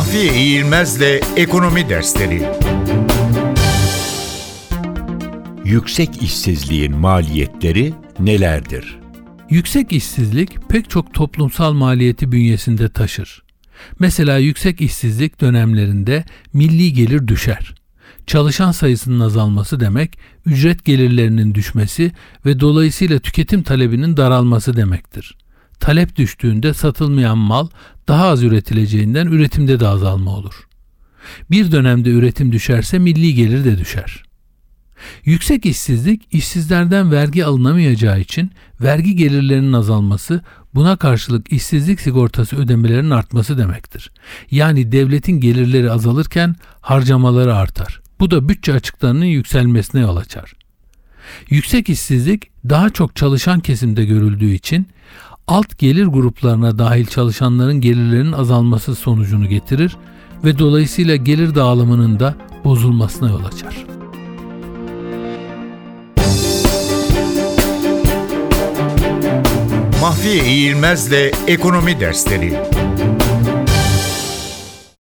Mahfiye İğilmez'le Ekonomi Dersleri Yüksek işsizliğin maliyetleri nelerdir? Yüksek işsizlik pek çok toplumsal maliyeti bünyesinde taşır. Mesela yüksek işsizlik dönemlerinde milli gelir düşer. Çalışan sayısının azalması demek, ücret gelirlerinin düşmesi ve dolayısıyla tüketim talebinin daralması demektir. Talep düştüğünde satılmayan mal daha az üretileceğinden üretimde de azalma olur. Bir dönemde üretim düşerse milli gelir de düşer. Yüksek işsizlik işsizlerden vergi alınamayacağı için vergi gelirlerinin azalması buna karşılık işsizlik sigortası ödemelerinin artması demektir. Yani devletin gelirleri azalırken harcamaları artar. Bu da bütçe açıklarının yükselmesine yol açar. Yüksek işsizlik daha çok çalışan kesimde görüldüğü için alt gelir gruplarına dahil çalışanların gelirlerinin azalması sonucunu getirir ve dolayısıyla gelir dağılımının da bozulmasına yol açar. Mahfiye İğilmez'le Ekonomi Dersleri